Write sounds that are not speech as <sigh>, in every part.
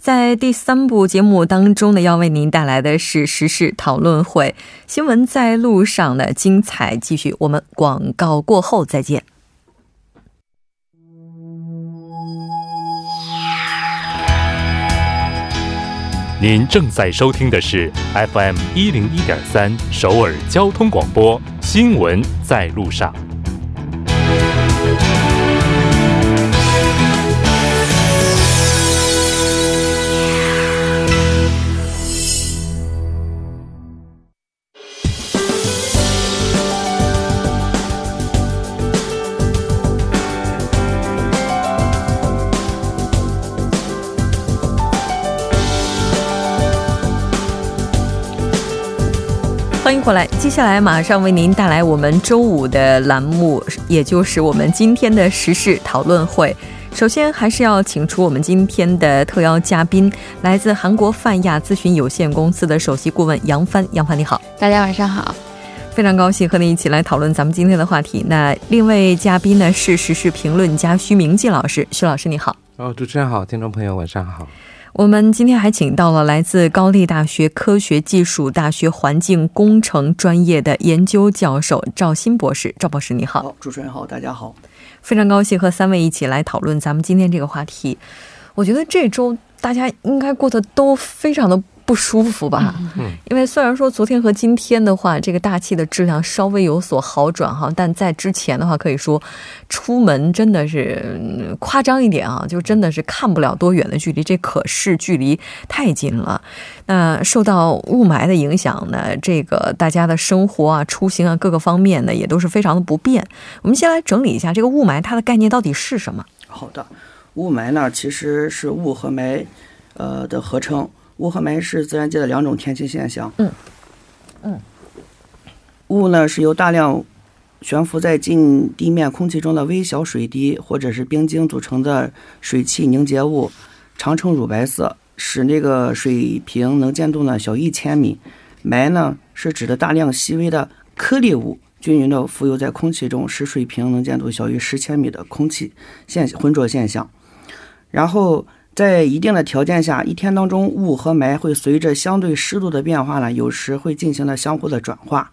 在第三部节目当中呢，要为您带来的是时事讨论会。新闻在路上的精彩继续，我们广告过后再见。您正在收听的是 FM 一零一点三首尔交通广播新闻在路上。欢迎回来，接下来马上为您带来我们周五的栏目，也就是我们今天的时事讨论会。首先，还是要请出我们今天的特邀嘉宾，来自韩国泛亚咨询有限公司的首席顾问杨帆。杨帆，你好，大家晚上好，非常高兴和你一起来讨论咱们今天的话题。那另一位嘉宾呢是时事评论家徐明季老师，徐老师你好。哦，主持人好，听众朋友晚上好。我们今天还请到了来自高丽大学科学技术大学环境工程专业的研究教授赵鑫博士。赵博士，你好！主持人好，大家好！非常高兴和三位一起来讨论咱们今天这个话题。我觉得这周大家应该过得都非常的。不舒服吧？嗯，因为虽然说昨天和今天的话，这个大气的质量稍微有所好转哈，但在之前的话，可以说出门真的是夸张一点啊，就真的是看不了多远的距离，这可视距离太近了。那受到雾霾的影响呢，这个大家的生活啊、出行啊各个方面呢，也都是非常的不便。我们先来整理一下这个雾霾它的概念到底是什么？好的，雾霾呢其实是雾和霾呃的合称。雾和霾是自然界的两种天气现象。嗯嗯，雾呢是由大量悬浮在近地面空气中的微小水滴或者是冰晶组成的水汽凝结物，常呈乳白色，使那个水平能见度呢小一千米。霾呢是指的大量细微的颗粒物均匀的浮游在空气中，使水平能见度小于十千米的空气现浑浊现象。然后。在一定的条件下，一天当中雾和霾会随着相对湿度的变化呢，有时会进行了相互的转化。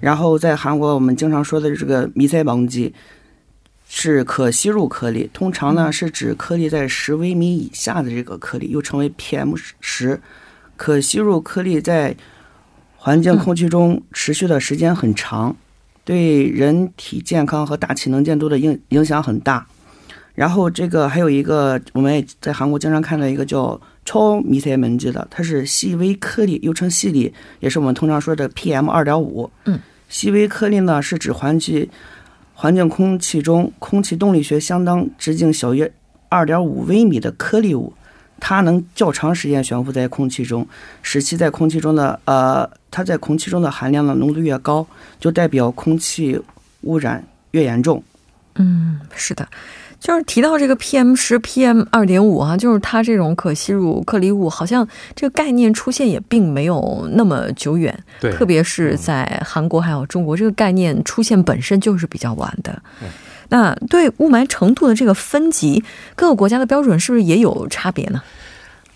然后在韩国，我们经常说的这个迷彩帮机是可吸入颗粒，通常呢是指颗粒在十微米以下的这个颗粒，又称为 PM 十。可吸入颗粒在环境空气中持续的时间很长，对人体健康和大气能见度的影影响很大。然后这个还有一个，我们也在韩国经常看到一个叫超迷彩门机的，它是细微颗粒，又称细粒，也是我们通常说的 PM 二点五。嗯，细微颗粒呢是指环境环境空气中空气动力学相当直径小于二点五微米的颗粒物，它能较长时间悬浮在空气中，使其在空气中的呃，它在空气中的含量的浓度越高，就代表空气污染越严重。嗯，是的。就是提到这个 PM 十、PM 二点五啊，就是它这种可吸入颗粒物，好像这个概念出现也并没有那么久远。对，特别是在韩国还有中国，这个概念出现本身就是比较晚的。那对雾霾程度的这个分级，各个国家的标准是不是也有差别呢？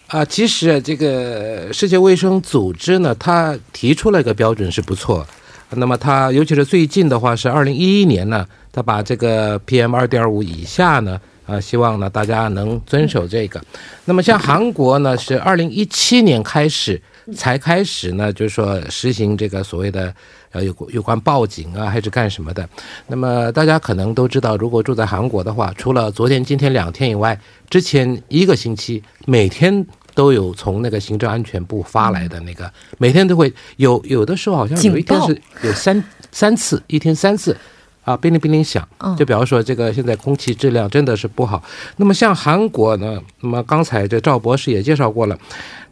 啊，其实这个世界卫生组织呢，它提出了一个标准是不错。那么它尤其是最近的话，是二零一一年呢。他把这个 PM 二点五以下呢，啊，希望呢大家能遵守这个。那么像韩国呢，是二零一七年开始才开始呢，就是说实行这个所谓的呃有有关报警啊，还是干什么的。那么大家可能都知道，如果住在韩国的话，除了昨天、今天两天以外，之前一个星期每天都有从那个行政安全部发来的那个，每天都会有，有的时候好像有一天是有三三次，一天三次。啊，叮铃叮铃响，就比方说这个现在空气质量真的是不好。那么像韩国呢，那么刚才这赵博士也介绍过了，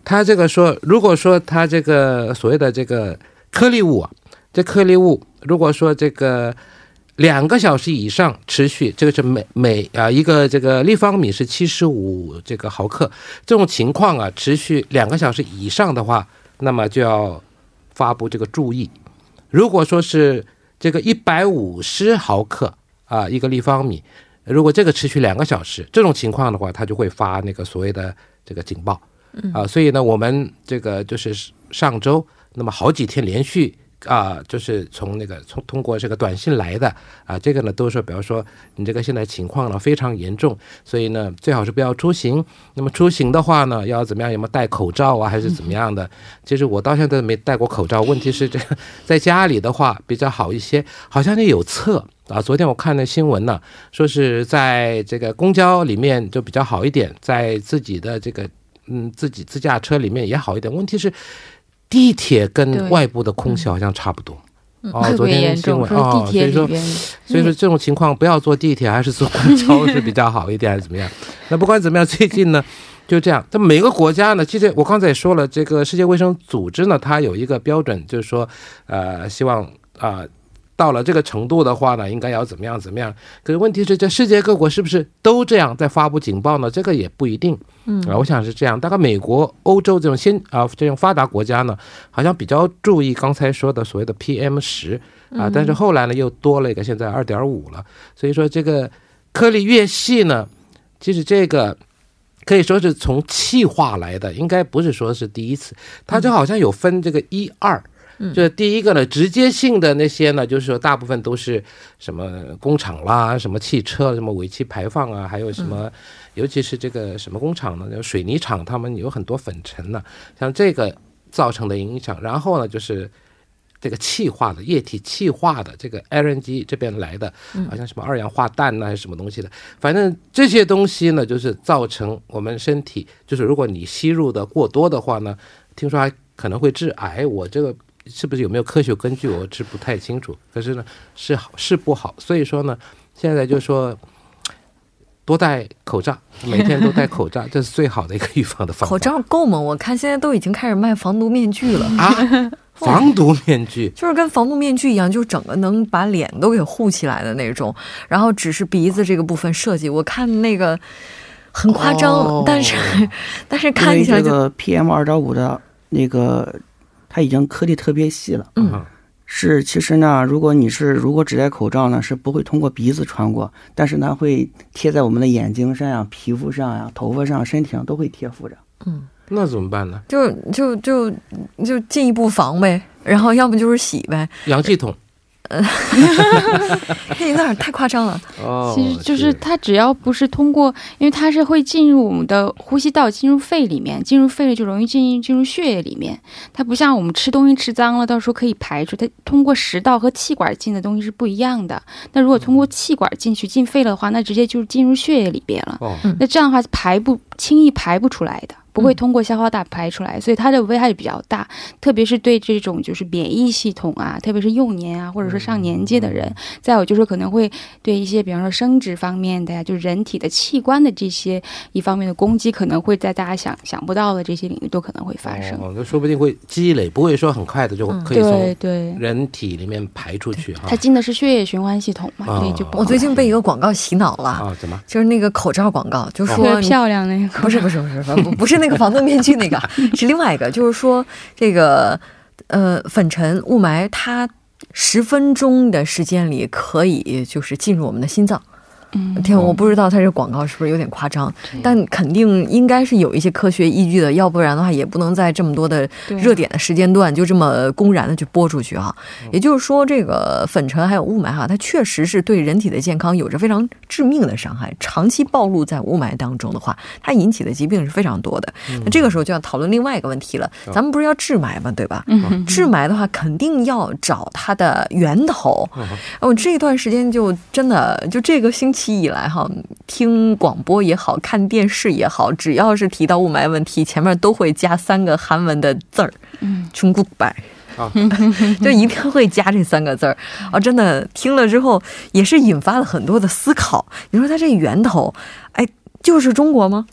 他这个说，如果说他这个所谓的这个颗粒物啊，这颗粒物如果说这个两个小时以上持续，这个是每每啊一个这个立方米是七十五这个毫克，这种情况啊持续两个小时以上的话，那么就要发布这个注意。如果说是这个一百五十毫克啊，一个立方米，如果这个持续两个小时，这种情况的话，它就会发那个所谓的这个警报，啊，所以呢，我们这个就是上周那么好几天连续。啊，就是从那个从通过这个短信来的啊，这个呢都是比方说你这个现在情况呢非常严重，所以呢最好是不要出行。那么出行的话呢，要怎么样？有没有戴口罩啊，还是怎么样的？其实我到现在没戴过口罩。问题是这个在家里的话比较好一些，好像也有测啊。昨天我看那新闻呢，说是在这个公交里面就比较好一点，在自己的这个嗯自己自驾车里面也好一点。问题是。地铁跟外部的空气好像差不多，哦，昨天新闻哦，所以说，所以说这种情况不要坐地铁，还是坐公交是比较好一点，还是怎么样？<laughs> 那不管怎么样，最近呢 <laughs> 就这样。这每个国家呢，其实我刚才也说了，这个世界卫生组织呢，它有一个标准，就是说，呃，希望啊。到了这个程度的话呢，应该要怎么样怎么样？可是问题是，这世界各国是不是都这样在发布警报呢？这个也不一定。嗯啊，我想是这样。大概美国、欧洲这种先啊这种发达国家呢，好像比较注意刚才说的所谓的 PM 十啊，但是后来呢又多了一个现在二点五了。所以说这个颗粒越细呢，其实这个可以说是从气化来的，应该不是说是第一次。它就好像有分这个一二。这第一个呢，直接性的那些呢，就是说大部分都是什么工厂啦，什么汽车，什么尾气排放啊，还有什么，尤其是这个什么工厂呢，水泥厂，他们有很多粉尘呢，像这个造成的影响。然后呢，就是这个气化的液体气化的这个 RNG 这边来的，好像什么二氧化氮呐，还是什么东西的，反正这些东西呢，就是造成我们身体，就是如果你吸入的过多的话呢，听说还可能会致癌。我这个。是不是有没有科学根据？我是不太清楚。可是呢，是好是不好？所以说呢，现在就说多戴口罩，每天都戴口罩，这是最好的一个预防的方法。口罩够吗？我看现在都已经开始卖防毒面具了啊！防毒面具就是跟防毒面具一样，就整个能把脸都给护起来的那种。然后只是鼻子这个部分设计，我看那个很夸张，但是但是看起来这个 PM 二点五的那个。它已经颗粒特别细了，嗯，是其实呢，如果你是如果只戴口罩呢，是不会通过鼻子穿过，但是呢会贴在我们的眼睛上呀、皮肤上呀、头发上、身体上都会贴附着，嗯，那怎么办呢？就就就就进一步防呗，然后要不就是洗呗，氧气筒。<laughs> 呃，有点太夸张了。哦，其实就是它只要不是通过，因为它是会进入我们的呼吸道，进入肺里面，进入肺里就容易进进入血液里面。它不像我们吃东西吃脏了，到时候可以排出。它通过食道和气管进的东西是不一样的。那如果通过气管进去进肺了的话，那直接就是进入血液里边了。哦，那这样的话排不轻易排不出来的。不会通过消化道排出来，所以它的危害比较大，特别是对这种就是免疫系统啊，特别是幼年啊，或者说上年纪的人，再有就是可能会对一些比方说生殖方面的呀，就是人体的器官的这些一方面的攻击，可能会在大家想想不到的这些领域都可能会发生。哦，那说不定会积累，不会说很快的就可以从对人体里面排出去哈。它进的是血液循环系统嘛，所以就我最近被一个广告洗脑了啊？怎么？就是那个口罩广告，就说漂亮那个，不是不是不是不不是那个防毒面具那个，<laughs> 是另外一个，就是说这个呃粉尘雾霾，它十分钟的时间里可以就是进入我们的心脏。天，我不知道他这广告是不是有点夸张，但肯定应该是有一些科学依据的，要不然的话也不能在这么多的热点的时间段就这么公然的去播出去哈。也就是说，这个粉尘还有雾霾哈，它确实是对人体的健康有着非常致命的伤害。长期暴露在雾霾当中的话，它引起的疾病是非常多的。那这个时候就要讨论另外一个问题了，咱们不是要治霾吗？对吧？治霾的话，肯定要找它的源头。我这段时间就真的就这个星期。期以来哈，听广播也好看电视也好，只要是提到雾霾问题，前面都会加三个韩文的字儿，嗯，중국 발。 啊，<laughs> 就一定会加这三个字儿啊！真的听了之后，也是引发了很多的思考。你说它这源头，哎，就是中国吗？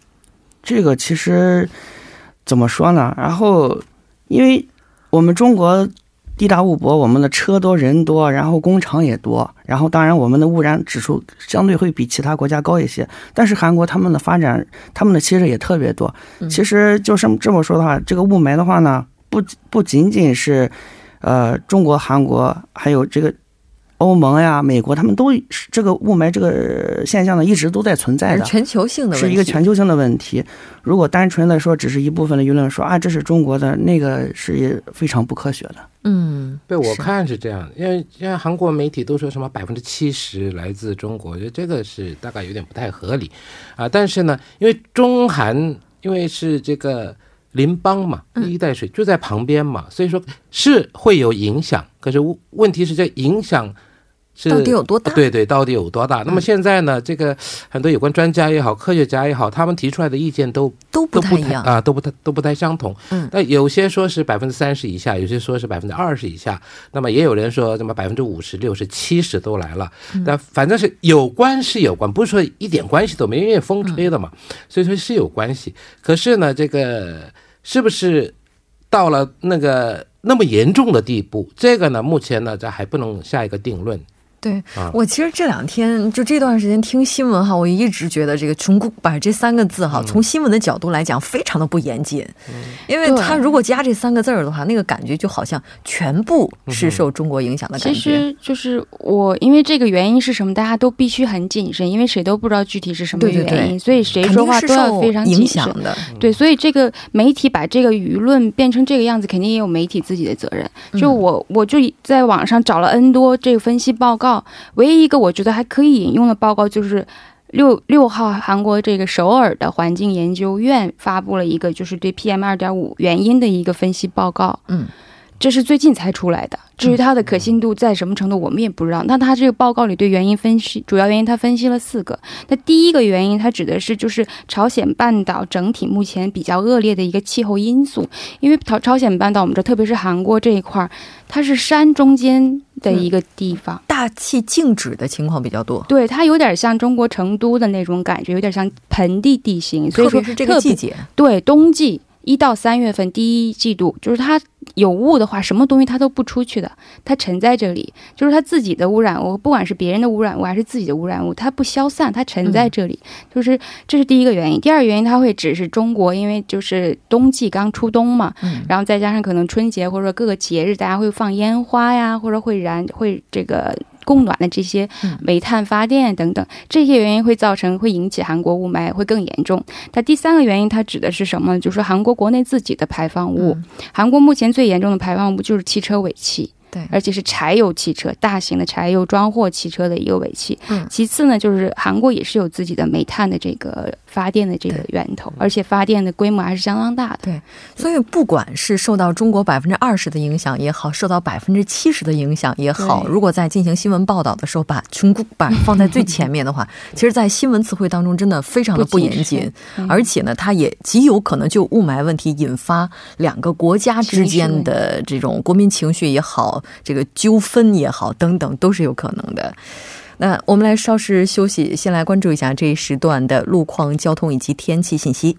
这个其实怎么说呢？然后，因为我们中国地大物博，我们的车多人多，然后工厂也多，然后当然我们的污染指数相对会比其他国家高一些。但是韩国他们的发展，他们的汽车也特别多。其实就是这么说的话，这个雾霾的话呢，不不仅仅是呃中国、韩国，还有这个。欧盟呀，美国，他们都这个雾霾这个现象呢，一直都在存在的，全球性的，是一个全球性的问题。如果单纯的说，只是一部分的舆论说啊，这是中国的，那个是非常不科学的。嗯，对我看是这样，因为因为韩国媒体都说什么百分之七十来自中国，我觉得这个是大概有点不太合理啊。但是呢，因为中韩因为是这个邻邦嘛，一带水就在旁边嘛，所以说是会有影响。可是问题是这影响。到底有多大？对对，到底有多大？那么现在呢？这个很多有关专家也好，科学家也好，他们提出来的意见都都不太一样啊，都不太都不太相同。嗯，那有些说是百分之三十以下，有些说是百分之二十以下，那么也有人说什么百分之五十、六十、七十都来了。但反正是有关是有关，不是说一点关系都没，因为风吹的嘛，所以说是有关系。可是呢，这个是不是到了那个那么严重的地步？这个呢，目前呢，这还不能下一个定论。对我其实这两天就这段时间听新闻哈，我一直觉得这个“穷古把这三个字哈，从新闻的角度来讲，非常的不严谨。因为他如果加这三个字儿的话，那个感觉就好像全部是受中国影响的感觉。其实就是我，因为这个原因是什么，大家都必须很谨慎，因为谁都不知道具体是什么原因，所以谁说话都要非常谨慎的。对，所以这个媒体把这个舆论变成这个样子，肯定也有媒体自己的责任。就我，我就在网上找了 N 多这个分析报告。唯一一个我觉得还可以引用的报告，就是六六号韩国这个首尔的环境研究院发布了一个，就是对 PM 二点五原因的一个分析报告。嗯。这是最近才出来的，至于它的可信度在什么程度，我们也不知道。那它这个报告里对原因分析，主要原因它分析了四个。那第一个原因，它指的是就是朝鲜半岛整体目前比较恶劣的一个气候因素，因为朝朝鲜半岛我们这特别是韩国这一块儿，它是山中间的一个地方，大气静止的情况比较多。对，它有点像中国成都的那种感觉，有点像盆地地形，所以说是这个季节，对冬季。一到三月份，第一季度就是它有雾的话，什么东西它都不出去的，它沉在这里，就是它自己的污染物，不管是别人的污染物还是自己的污染物，它不消散，它沉在这里，就是这是第一个原因。第二个原因，它会只是中国，因为就是冬季刚初冬嘛，然后再加上可能春节或者说各个节日，大家会放烟花呀，或者会燃会这个。供暖的这些煤炭发电等等，这些原因会造成会引起韩国雾霾会更严重。它第三个原因，它指的是什么？就是韩国国内自己的排放物。韩国目前最严重的排放物就是汽车尾气。对，而且是柴油汽车，大型的柴油装货汽车的一个尾气。嗯，其次呢，就是韩国也是有自己的煤炭的这个发电的这个源头，而且发电的规模还是相当大的。对，所以不管是受到中国百分之二十的影响也好，受到百分之七十的影响也好，如果在进行新闻报道的时候把“穷古板”放在最前面的话，<laughs> 其实，在新闻词汇当中真的非常的不严谨，而且呢，它也极有可能就雾霾问题引发两个国家之间的这种国民情绪也好。这个纠纷也好，等等都是有可能的。那我们来稍事休息，先来关注一下这一时段的路况、交通以及天气信息。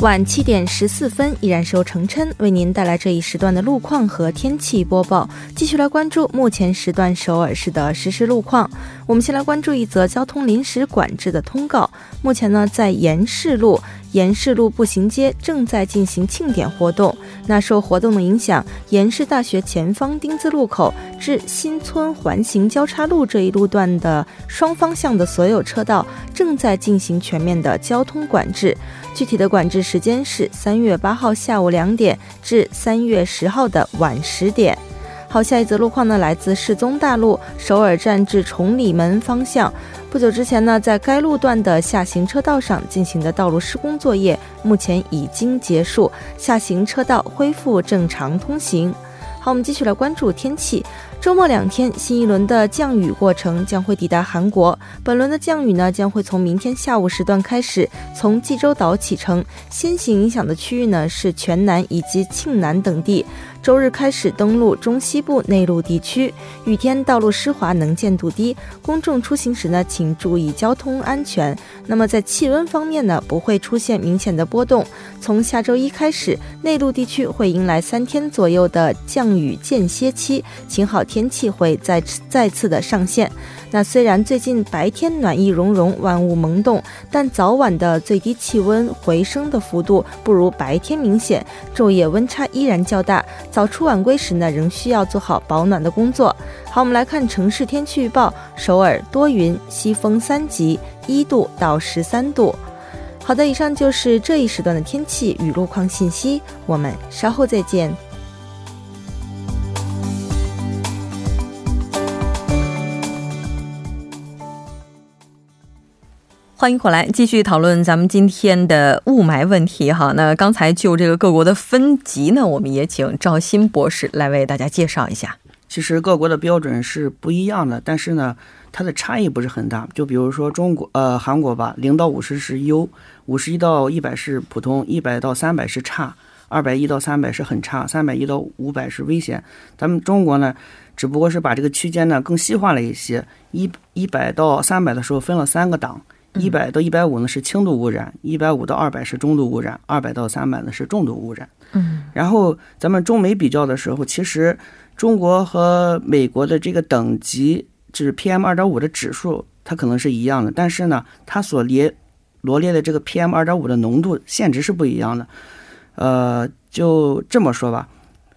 晚七点十四分，依然是由程琛为您带来这一时段的路况和天气播报。继续来关注目前时段首尔市的实时路况。我们先来关注一则交通临时管制的通告。目前呢，在延世路。延世路步行街正在进行庆典活动。那受活动的影响，延世大学前方丁字路口至新村环形交叉路这一路段的双方向的所有车道正在进行全面的交通管制。具体的管制时间是三月八号下午两点至三月十号的晚十点。好，下一则路况呢，来自世宗大路首尔站至崇礼门方向。不久之前呢，在该路段的下行车道上进行的道路施工作业，目前已经结束，下行车道恢复正常通行。好，我们继续来关注天气。周末两天，新一轮的降雨过程将会抵达韩国。本轮的降雨呢，将会从明天下午时段开始，从济州岛启程。先行影响的区域呢是全南以及庆南等地。周日开始登陆中西部内陆地区，雨天道路湿滑，能见度低，公众出行时呢，请注意交通安全。那么在气温方面呢，不会出现明显的波动。从下周一开始，内陆地区会迎来三天左右的降雨间歇期，请好天气会再再次的上线。那虽然最近白天暖意融融，万物萌动，但早晚的最低气温回升的幅度不如白天明显，昼夜温差依然较大。早出晚归时呢，仍需要做好保暖的工作。好，我们来看城市天气预报：首尔多云，西风三级，一度到十三度。好的，以上就是这一时段的天气与路况信息，我们稍后再见。欢迎回来，继续讨论咱们今天的雾霾问题哈。那刚才就这个各国的分级呢，我们也请赵鑫博士来为大家介绍一下。其实各国的标准是不一样的，但是呢，它的差异不是很大。就比如说中国呃韩国吧，零到五十是优，五十一到一百是普通，一百到三百是差，二百一到三百是很差，三百一到五百是危险。咱们中国呢，只不过是把这个区间呢更细化了一些，一一百到三百的时候分了三个档。一百到一百五呢是轻度污染，一百五到二百是中度污染，二百到三百呢是重度污染。嗯，然后咱们中美比较的时候，其实中国和美国的这个等级，就是 PM 二点五的指数，它可能是一样的，但是呢，它所列罗列的这个 PM 二点五的浓度限值是不一样的。呃，就这么说吧。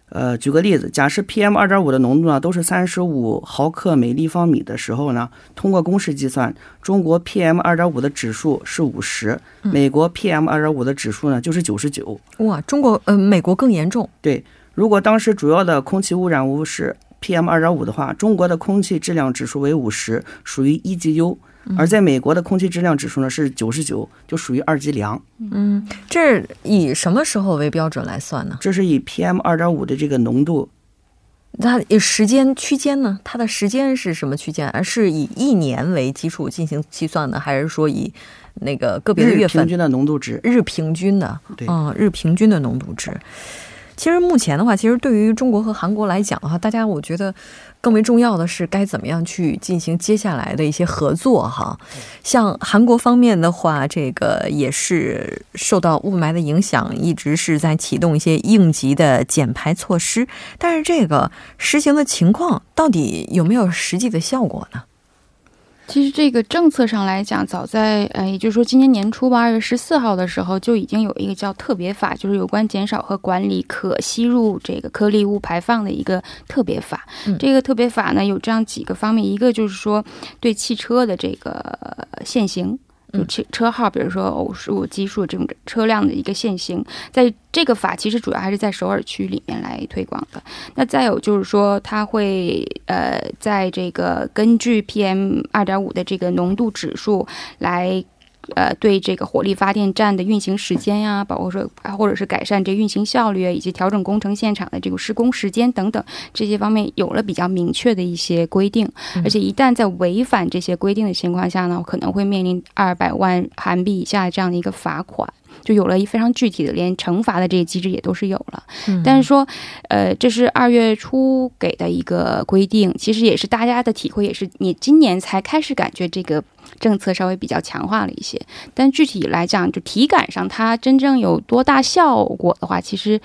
呃，举个例子，假设 PM 二点五的浓度呢都是三十五毫克每立方米的时候呢，通过公式计算，中国 PM 二点五的指数是五十，美国 PM 二点五的指数呢就是九十九。哇，中国呃，美国更严重。对，如果当时主要的空气污染物是 PM 二点五的话，中国的空气质量指数为五十，属于一级优。而在美国的空气质量指数呢是九十九，就属于二级良。嗯，这是以什么时候为标准来算呢？这是以 PM 二点五的这个浓度。它时间区间呢？它的时间是什么区间？而是以一年为基础进行计算的，还是说以那个个别的月份平均的浓度值？日平均的，对，嗯，日平均的浓度值。其实目前的话，其实对于中国和韩国来讲的话，大家我觉得更为重要的是该怎么样去进行接下来的一些合作哈。像韩国方面的话，这个也是受到雾霾的影响，一直是在启动一些应急的减排措施。但是这个实行的情况到底有没有实际的效果呢？其实这个政策上来讲，早在呃，也就是说今年年初吧，二月十四号的时候就已经有一个叫特别法，就是有关减少和管理可吸入这个颗粒物排放的一个特别法。这个特别法呢有这样几个方面，一个就是说对汽车的这个限行。就车车号，比如说偶数、奇数这种车辆的一个限行，在这个法其实主要还是在首尔区里面来推广的。那再有就是说，它会呃，在这个根据 PM 二点五的这个浓度指数来。呃，对这个火力发电站的运行时间呀，包括说或者是改善这运行效率，以及调整工程现场的这个施工时间等等这些方面，有了比较明确的一些规定。而且一旦在违反这些规定的情况下呢，可能会面临二百万韩币以下这样的一个罚款。就有了一非常具体的，连惩罚的这些机制也都是有了。但是说，呃，这是二月初给的一个规定，其实也是大家的体会，也是你今年才开始感觉这个政策稍微比较强化了一些。但具体来讲，就体感上它真正有多大效果的话，其实。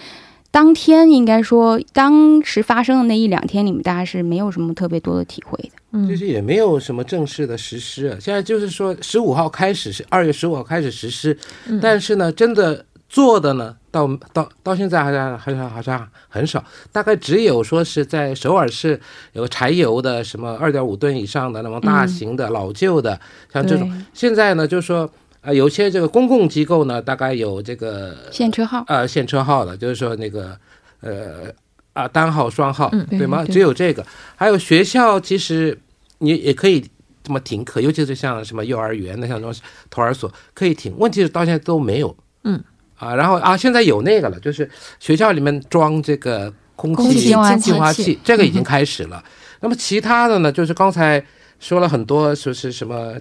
当天应该说，当时发生的那一两天，你们大家是没有什么特别多的体会的，嗯，就是也没有什么正式的实施。现在就是说，十五号开始是二月十五号开始实施，但是呢，真的做的呢，到到到现在好像好像好像很少，大概只有说是在首尔市有柴油的什么二点五吨以上的那种大型的老旧的，像这种，现在呢就是说。啊，有些这个公共机构呢，大概有这个限车号，呃，限车号的，就是说那个，呃，啊，单号、双号，对吗？只有这个。还有学校，其实你也可以这么停课，尤其是像什么幼儿园，那像那种托儿所可以停。问题是到现在都没有。嗯。啊，然后啊，现在有那个了，就是学校里面装这个空空气气净化器器，这个已经开始了。那么其他的呢，就是刚才说了很多，说是什么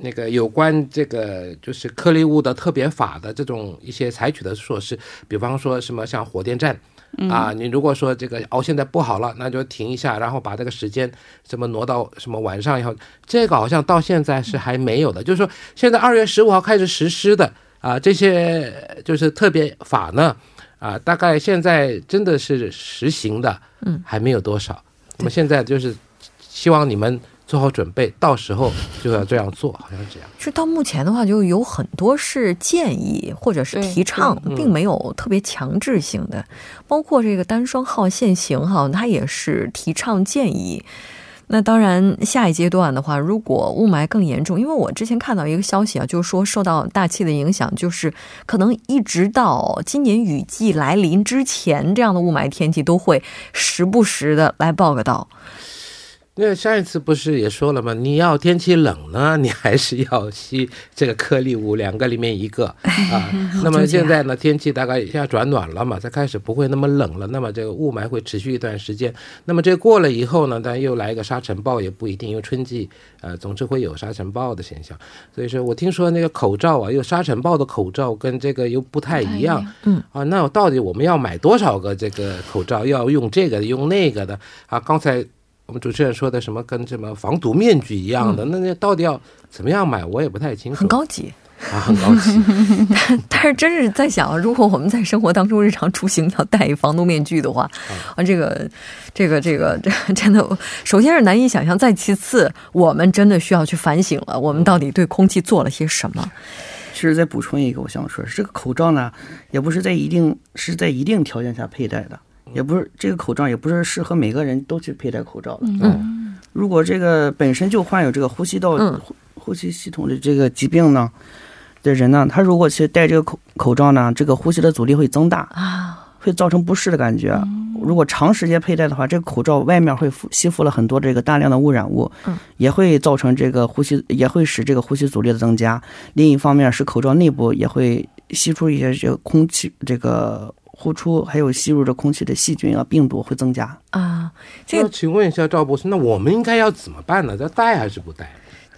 那个有关这个就是颗粒物的特别法的这种一些采取的措施，比方说什么像火电站。啊，你如果说这个哦现在不好了，那就停一下，然后把这个时间什么挪到什么晚上以后，这个好像到现在是还没有的。就是说，现在二月十五号开始实施的啊，这些就是特别法呢，啊，大概现在真的是实行的，嗯，还没有多少。那么现在就是希望你们做好准备，到时候就要这样做，好像是这样。是到目前的话，就有很多是建议或者是提倡，并没有特别强制性的。包括这个单双号限行哈，它也是提倡建议。那当然，下一阶段的话，如果雾霾更严重，因为我之前看到一个消息啊，就是说受到大气的影响，就是可能一直到今年雨季来临之前，这样的雾霾天气都会时不时的来报个到。那上一次不是也说了吗？你要天气冷呢，你还是要吸这个颗粒物，两个里面一个啊。那么现在呢，天气大概现在转暖了嘛，才开始不会那么冷了。那么这个雾霾会持续一段时间。那么这过了以后呢，但又来一个沙尘暴也不一定，因为春季呃总是会有沙尘暴的现象。所以说我听说那个口罩啊，有沙尘暴的口罩跟这个又不太一样。嗯啊，那到底我们要买多少个这个口罩？要用这个用那个的啊？刚才。我们主持人说的什么跟什么防毒面具一样的，那那到底要怎么样买，我也不太清楚。很高级，啊，很高级。<laughs> 但是真是在想，如果我们在生活当中日常出行要戴防毒面具的话，啊，这个，这个，这个，这 <laughs> 真的，首先是难以想象，再其次，我们真的需要去反省了，我们到底对空气做了些什么。其实再补充一个，我想说，这个口罩呢，也不是在一定是在一定条件下佩戴的。也不是这个口罩，也不是适合每个人都去佩戴口罩的。嗯，如果这个本身就患有这个呼吸道、嗯、呼呼吸系统的这个疾病呢的人呢，他如果去戴这个口口罩呢，这个呼吸的阻力会增大啊，会造成不适的感觉。如果长时间佩戴的话，这个口罩外面会吸附了很多这个大量的污染物，嗯，也会造成这个呼吸，也会使这个呼吸阻力的增加。另一方面是口罩内部也会吸出一些这个空气这个。呼出还有吸入的空气的细菌啊、病毒会增加啊。这个，请问一下赵博士，那我们应该要怎么办呢？要戴还是不戴？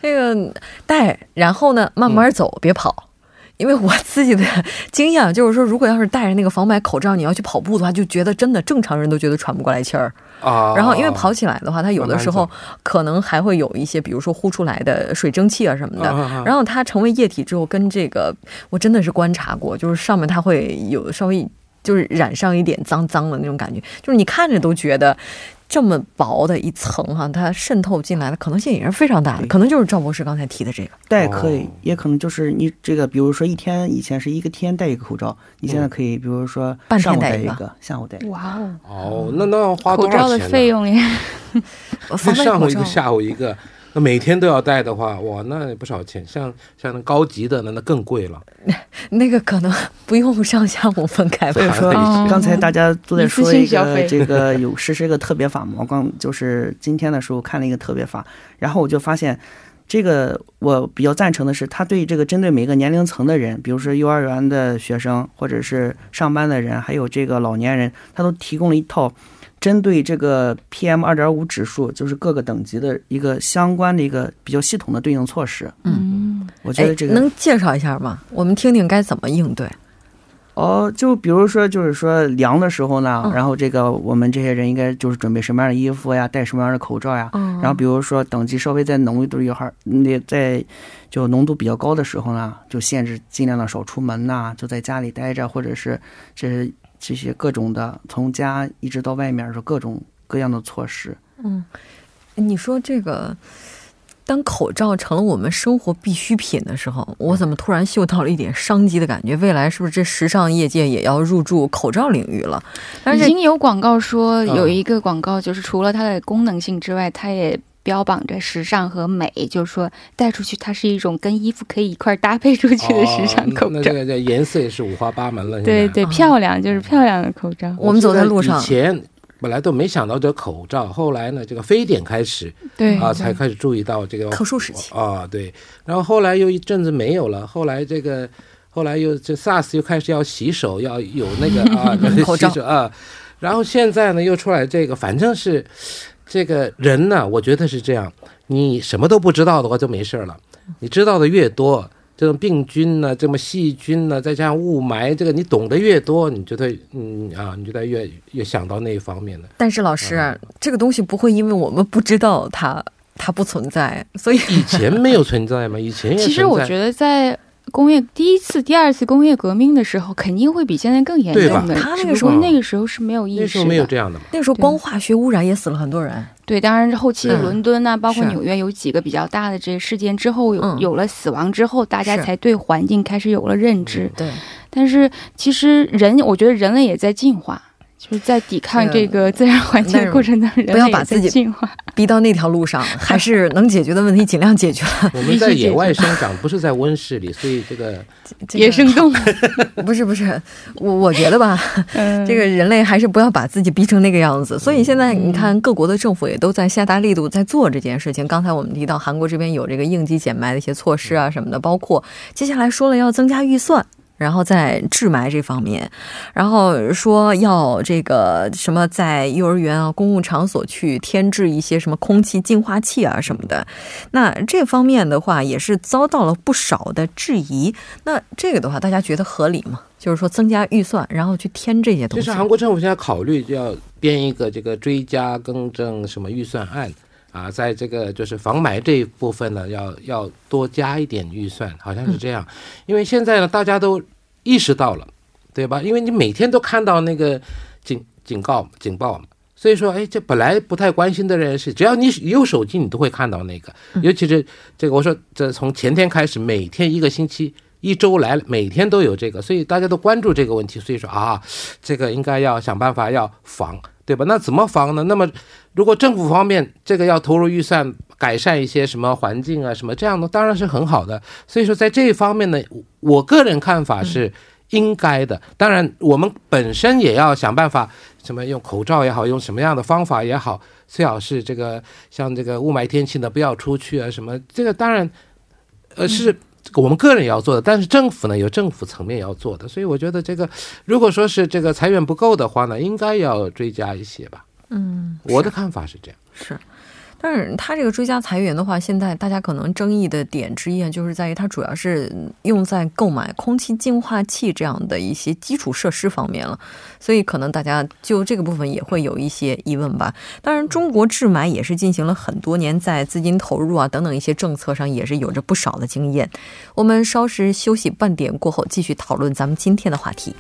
这个戴，然后呢，慢慢走，嗯、别跑。因为我自己的经验就是说，如果要是戴着那个防霾口罩，你要去跑步的话，就觉得真的正常人都觉得喘不过来气儿啊。然后因为跑起来的话，它有的时候可能还会有一些，比如说呼出来的水蒸气啊什么的。然后它成为液体之后，跟这个我真的是观察过，就是上面它会有稍微。就是染上一点脏脏的那种感觉，就是你看着都觉得这么薄的一层哈，它渗透进来的可能性也是非常大的。可能就是赵博士刚才提的这个戴可以，也可能就是你这个，比如说一天以前是一个天戴一个口罩，你现在可以，比如说半天戴一个，下午戴。哇哦！哦，那那要花多少钱？口罩的费用也，<laughs> 上午一个，下午一个。那每天都要带的话，哇，那不少钱。像像那高级的，那那更贵了。<laughs> 那个可能不用上下午分开吧。所以说，刚才大家都在说一个这个 <laughs> 有实施一个特别法嘛。我刚就是今天的时候看了一个特别法，然后我就发现，这个我比较赞成的是，他对这个针对每个年龄层的人，比如说幼儿园的学生，或者是上班的人，还有这个老年人，他都提供了一套。针对这个 PM 二点五指数，就是各个等级的一个相关的一个比较系统的对应措施。嗯，我觉得这个能介绍一下吗？我们听听该怎么应对。哦，就比如说，就是说凉的时候呢，嗯、然后这个我们这些人应该就是准备什么样的衣服呀，戴什么样的口罩呀。嗯、然后比如说等级稍微再浓一度一会儿，那在就浓度比较高的时候呢，就限制尽量的少出门呐，就在家里待着，或者是这。这些各种的，从家一直到外面的各种各样的措施。嗯，你说这个，当口罩成了我们生活必需品的时候，我怎么突然嗅到了一点商机的感觉？未来是不是这时尚业界也要入驻口罩领域了？已经有广告说，有一个广告就是除了它的功能性之外，它也。标榜着时尚和美，就是说带出去它是一种跟衣服可以一块搭配出去的时尚口罩。哦、那这个这颜色也是五花八门了。对对，漂亮就是漂亮的口罩。我们走在路上，以前本来都没想到这口罩，后来呢，这个非典开始，对啊，才开始注意到这个特殊时期啊，对。然后后来又一阵子没有了，后来这个后来又这 SARS 又开始要洗手，要有那个啊 <laughs> 口罩啊。然后现在呢又出来这个，反正是这个人呢，我觉得是这样，你什么都不知道的话就没事了，你知道的越多。这种病菌呢，这么细菌呢，再加上雾霾，这个你懂得越多，你就得嗯啊，你就得越越想到那一方面的。但是老师，这个东西不会因为我们不知道它，它不存在，所以以前没有存在吗？以前其实我觉得在。工业第一次、第二次工业革命的时候，肯定会比现在更严重的。他那个时候，那个时候是没有意识，那时候没有这样的。那个时候光化学污染也死了很多人。对，当然后期伦敦呐，包括纽约有几个比较大的这些事件之后，有有了死亡之后，大家才对环境开始有了认知。对，但是其实人，我觉得人类也在进化。就是在抵抗这个自然环境的过程当中，不要把自己逼到那条路上，还是能解决的问题尽量解决。我们在野外生长，不是在温室里，所以这个野生动物不是不是。我我觉得吧，这个人类还是不要把自己逼成那个样子。所以现在你看，各国的政府也都在下大力度在做这件事情。刚才我们提到韩国这边有这个应急减霾的一些措施啊什么的，包括接下来说了要增加预算。然后在治霾这方面，然后说要这个什么在幼儿园啊、公共场所去添置一些什么空气净化器啊什么的。那这方面的话也是遭到了不少的质疑。那这个的话，大家觉得合理吗？<laughs> 就是说增加预算，然后去添这些东西。就是韩国政府现在考虑要编一个这个追加更正什么预算案啊，在这个就是防霾这一部分呢，要要多加一点预算，好像是这样。因为现在呢，大家都意识到了，对吧？因为你每天都看到那个警警告警报嘛，所以说，哎，这本来不太关心的人是，只要你有手机，你都会看到那个。尤其是这个，我说这从前天开始，每天一个星期一周来，每天都有这个，所以大家都关注这个问题。所以说啊，这个应该要想办法要防，对吧？那怎么防呢？那么如果政府方面这个要投入预算改善一些什么环境啊什么这样的，当然是很好的。所以说在这一方面呢。我个人看法是应该的，当然我们本身也要想办法，什么用口罩也好，用什么样的方法也好，最好是这个像这个雾霾天气呢不要出去啊，什么这个当然，呃是我们个人要做的，但是政府呢有政府层面要做的，所以我觉得这个如果说是这个财源不够的话呢，应该要追加一些吧。嗯，我的看法是这样。是。但是它这个追加裁员的话，现在大家可能争议的点之一啊，就是在于它主要是用在购买空气净化器这样的一些基础设施方面了，所以可能大家就这个部分也会有一些疑问吧。当然，中国治霾也是进行了很多年，在资金投入啊等等一些政策上也是有着不少的经验。我们稍事休息半点过后，继续讨论咱们今天的话题。